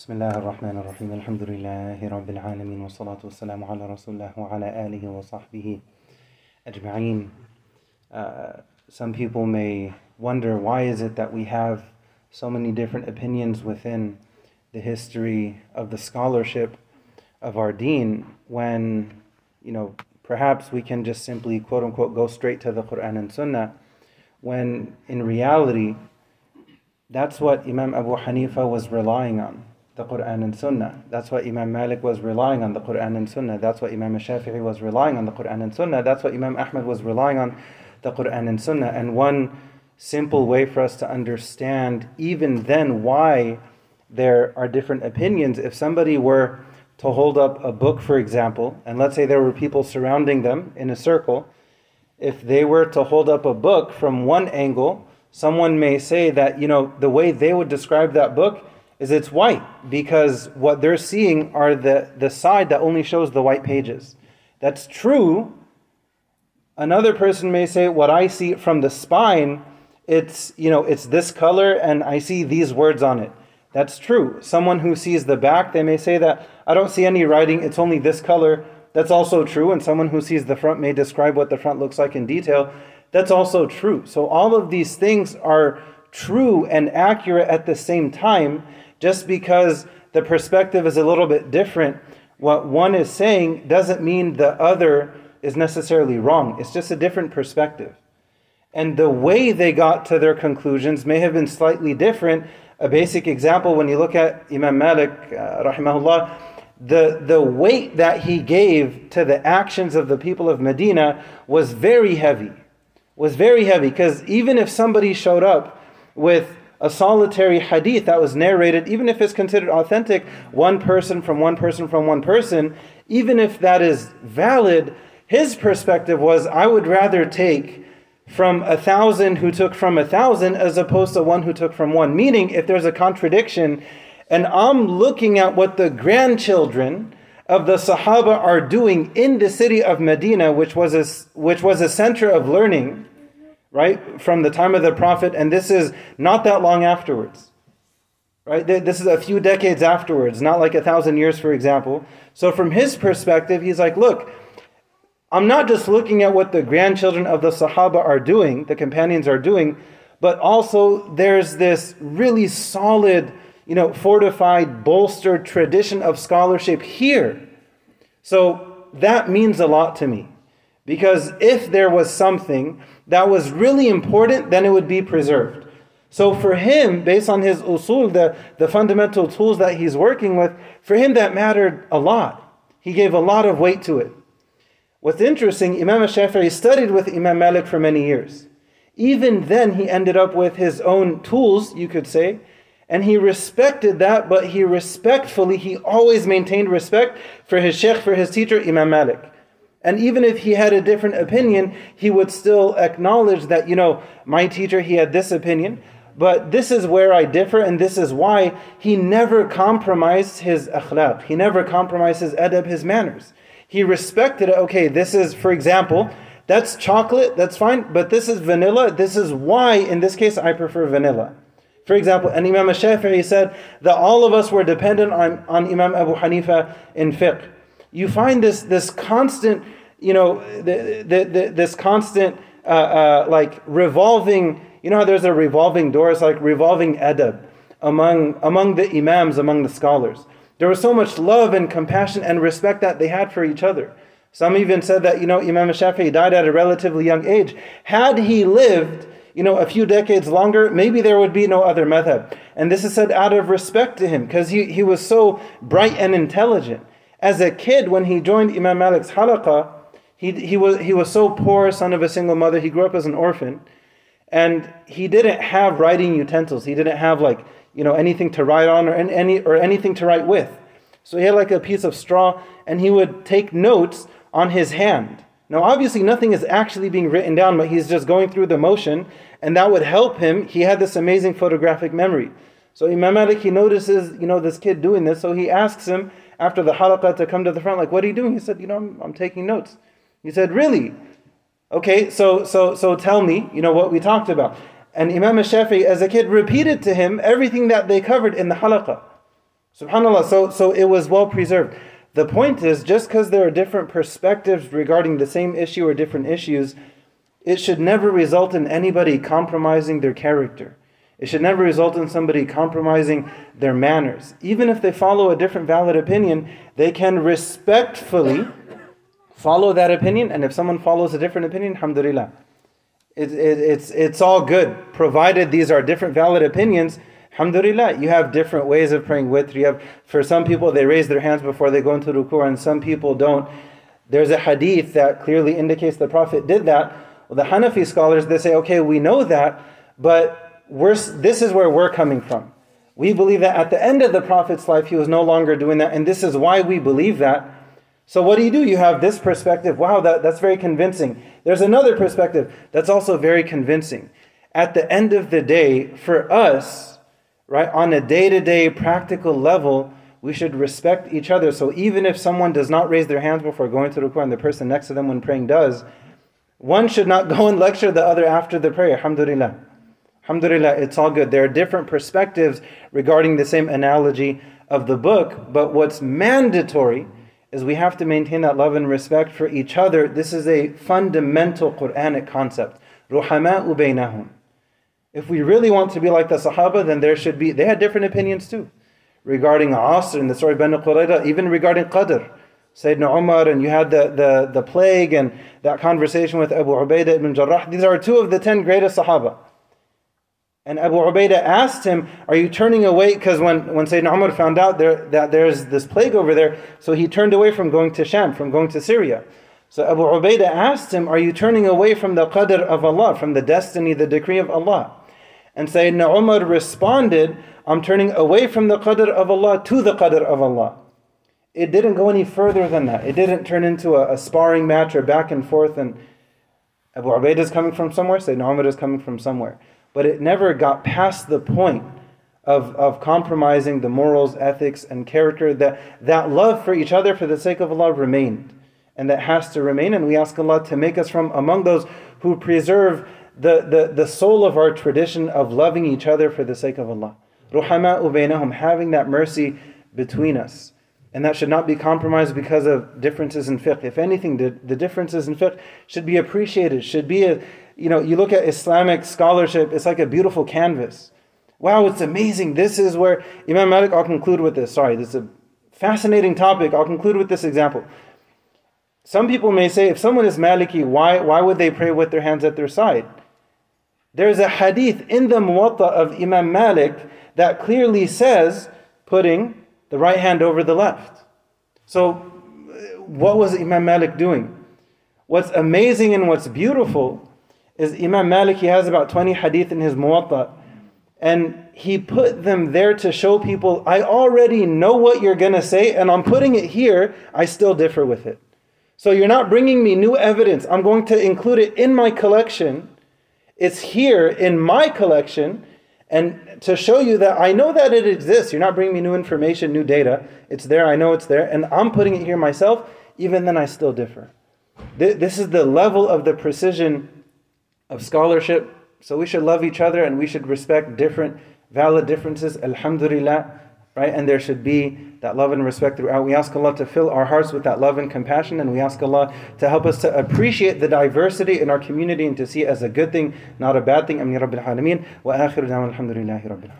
بسم الله الرحمن الرحيم الحمد لله رب العالمين والصلاة والسلام على رسول الله وعلى آله وصحبه أجمعين uh, Some people may wonder why is it that we have so many different opinions within the history of the scholarship of our deen when you know perhaps we can just simply quote unquote go straight to the Quran and Sunnah when in reality that's what Imam Abu Hanifa was relying on the Quran and Sunnah. That's what Imam Malik was relying on the Quran and Sunnah. That's what Imam Shafi'i was relying on the Quran and Sunnah. That's what Imam Ahmad was relying on the Quran and Sunnah. And one simple way for us to understand even then why there are different opinions, if somebody were to hold up a book, for example, and let's say there were people surrounding them in a circle, if they were to hold up a book from one angle, someone may say that, you know, the way they would describe that book is it's white because what they're seeing are the, the side that only shows the white pages. That's true. Another person may say, what I see from the spine, it's, you know, it's this color and I see these words on it. That's true. Someone who sees the back, they may say that I don't see any writing, it's only this color. That's also true. And someone who sees the front may describe what the front looks like in detail. That's also true. So all of these things are true and accurate at the same time just because the perspective is a little bit different, what one is saying doesn't mean the other is necessarily wrong. It's just a different perspective. And the way they got to their conclusions may have been slightly different. A basic example, when you look at Imam Malik, uh, rahimahullah, the, the weight that he gave to the actions of the people of Medina was very heavy. Was very heavy because even if somebody showed up with a solitary hadith that was narrated, even if it's considered authentic, one person from one person from one person, even if that is valid, his perspective was I would rather take from a thousand who took from a thousand as opposed to one who took from one. Meaning, if there's a contradiction, and I'm looking at what the grandchildren of the Sahaba are doing in the city of Medina, which was a, which was a center of learning right? From the time of the Prophet, and this is not that long afterwards. Right? This is a few decades afterwards, not like a thousand years, for example. So, from his perspective, he's like, look, I'm not just looking at what the grandchildren of the Sahaba are doing, the companions are doing, but also there's this really solid, you know, fortified, bolstered tradition of scholarship here. So that means a lot to me. Because if there was something that was really important, then it would be preserved. So for him, based on his usul, the, the fundamental tools that he's working with, for him that mattered a lot. He gave a lot of weight to it. What's interesting, Imam Shafi'i studied with Imam Malik for many years. Even then, he ended up with his own tools, you could say, and he respected that, but he respectfully, he always maintained respect for his sheikh, for his teacher, Imam Malik. And even if he had a different opinion, he would still acknowledge that, you know, my teacher, he had this opinion, but this is where I differ, and this is why he never compromised his akhlaq. He never compromised his adab, his manners. He respected it. Okay, this is, for example, that's chocolate, that's fine, but this is vanilla. This is why, in this case, I prefer vanilla. For example, and Imam Shafi'i said that all of us were dependent on, on Imam Abu Hanifa in fiqh you find this this constant, you know, the, the, the, this constant uh, uh, like revolving. You know how there's a revolving door? It's like revolving adab among among the imams, among the scholars. There was so much love and compassion and respect that they had for each other. Some even said that you know Imam Shafi'i died at a relatively young age. Had he lived, you know, a few decades longer, maybe there would be no other madhab. And this is said out of respect to him because he, he was so bright and intelligent. As a kid, when he joined Imam Malik's halaqah, he, he, was, he was so poor, son of a single mother, he grew up as an orphan. And he didn't have writing utensils. He didn't have like, you know, anything to write on or any or anything to write with. So he had like a piece of straw and he would take notes on his hand. Now obviously nothing is actually being written down, but he's just going through the motion and that would help him. He had this amazing photographic memory. So Imam Malik he notices, you know, this kid doing this, so he asks him, after the halaqah to come to the front, like, what are you doing? He said, you know, I'm, I'm taking notes. He said, really? Okay, so, so, so tell me, you know, what we talked about. And Imam Shafi, as a kid, repeated to him everything that they covered in the halaqah. Subhanallah, so, so it was well preserved. The point is, just because there are different perspectives regarding the same issue or different issues, it should never result in anybody compromising their character. It should never result in somebody compromising their manners. Even if they follow a different valid opinion, they can respectfully follow that opinion. And if someone follows a different opinion, alhamdulillah. It, it, it's, it's all good, provided these are different valid opinions. Alhamdulillah, you have different ways of praying with. You have, for some people, they raise their hands before they go into ruku, and some people don't. There's a hadith that clearly indicates the Prophet did that. Well, the Hanafi scholars, they say, okay, we know that, but we're, this is where we're coming from. We believe that at the end of the Prophet's life, he was no longer doing that, and this is why we believe that. So, what do you do? You have this perspective. Wow, that, that's very convincing. There's another perspective that's also very convincing. At the end of the day, for us, right, on a day to day practical level, we should respect each other. So, even if someone does not raise their hands before going to the Quran, the person next to them when praying does, one should not go and lecture the other after the prayer. Alhamdulillah. Alhamdulillah, it's all good. There are different perspectives regarding the same analogy of the book, but what's mandatory is we have to maintain that love and respect for each other. This is a fundamental Quranic concept. Ruhama'u baynahum. If we really want to be like the Sahaba, then there should be, they had different opinions too. Regarding Asr in the story of Banu Qurayza, even regarding Qadr. Sayyidina Umar, and you had the, the, the plague and that conversation with Abu Ubaidah ibn Jarrah. These are two of the ten greatest Sahaba. And Abu Ubaidah asked him, Are you turning away? Because when, when Sayyidina Umar found out there, that there's this plague over there, so he turned away from going to Sham, from going to Syria. So Abu Ubaidah asked him, Are you turning away from the qadr of Allah, from the destiny, the decree of Allah? And Sayyidina Umar responded, I'm turning away from the qadr of Allah to the qadr of Allah. It didn't go any further than that. It didn't turn into a, a sparring match or back and forth and Abu Ubaidah is coming from somewhere, Sayyidina Umar is coming from somewhere but it never got past the point of, of compromising the morals, ethics, and character. That, that love for each other for the sake of Allah remained. And that has to remain. And we ask Allah to make us from among those who preserve the, the, the soul of our tradition of loving each other for the sake of Allah. Ruhama'u baynahum, having that mercy between us. And that should not be compromised because of differences in fiqh. If anything, the, the differences in fiqh should be appreciated, should be a, you know, you look at Islamic scholarship, it's like a beautiful canvas. Wow, it's amazing. This is where Imam Malik, I'll conclude with this. Sorry, this is a fascinating topic. I'll conclude with this example. Some people may say, if someone is Maliki, why, why would they pray with their hands at their side? There's a hadith in the Muwatta of Imam Malik that clearly says putting the right hand over the left. So, what was Imam Malik doing? What's amazing and what's beautiful is Imam Malik, he has about 20 hadith in his Muwatta. And he put them there to show people, I already know what you're going to say, and I'm putting it here. I still differ with it. So you're not bringing me new evidence. I'm going to include it in my collection. It's here in my collection. And to show you that I know that it exists. You're not bringing me new information, new data. It's there. I know it's there. And I'm putting it here myself. Even then, I still differ. This is the level of the precision of scholarship. So we should love each other and we should respect different valid differences. Alhamdulillah. Right? And there should be that love and respect throughout. We ask Allah to fill our hearts with that love and compassion, and we ask Allah to help us to appreciate the diversity in our community and to see it as a good thing, not a bad thing. Amin Rabbil Alameen. Wa akhiru alhamdulillahi Rabbil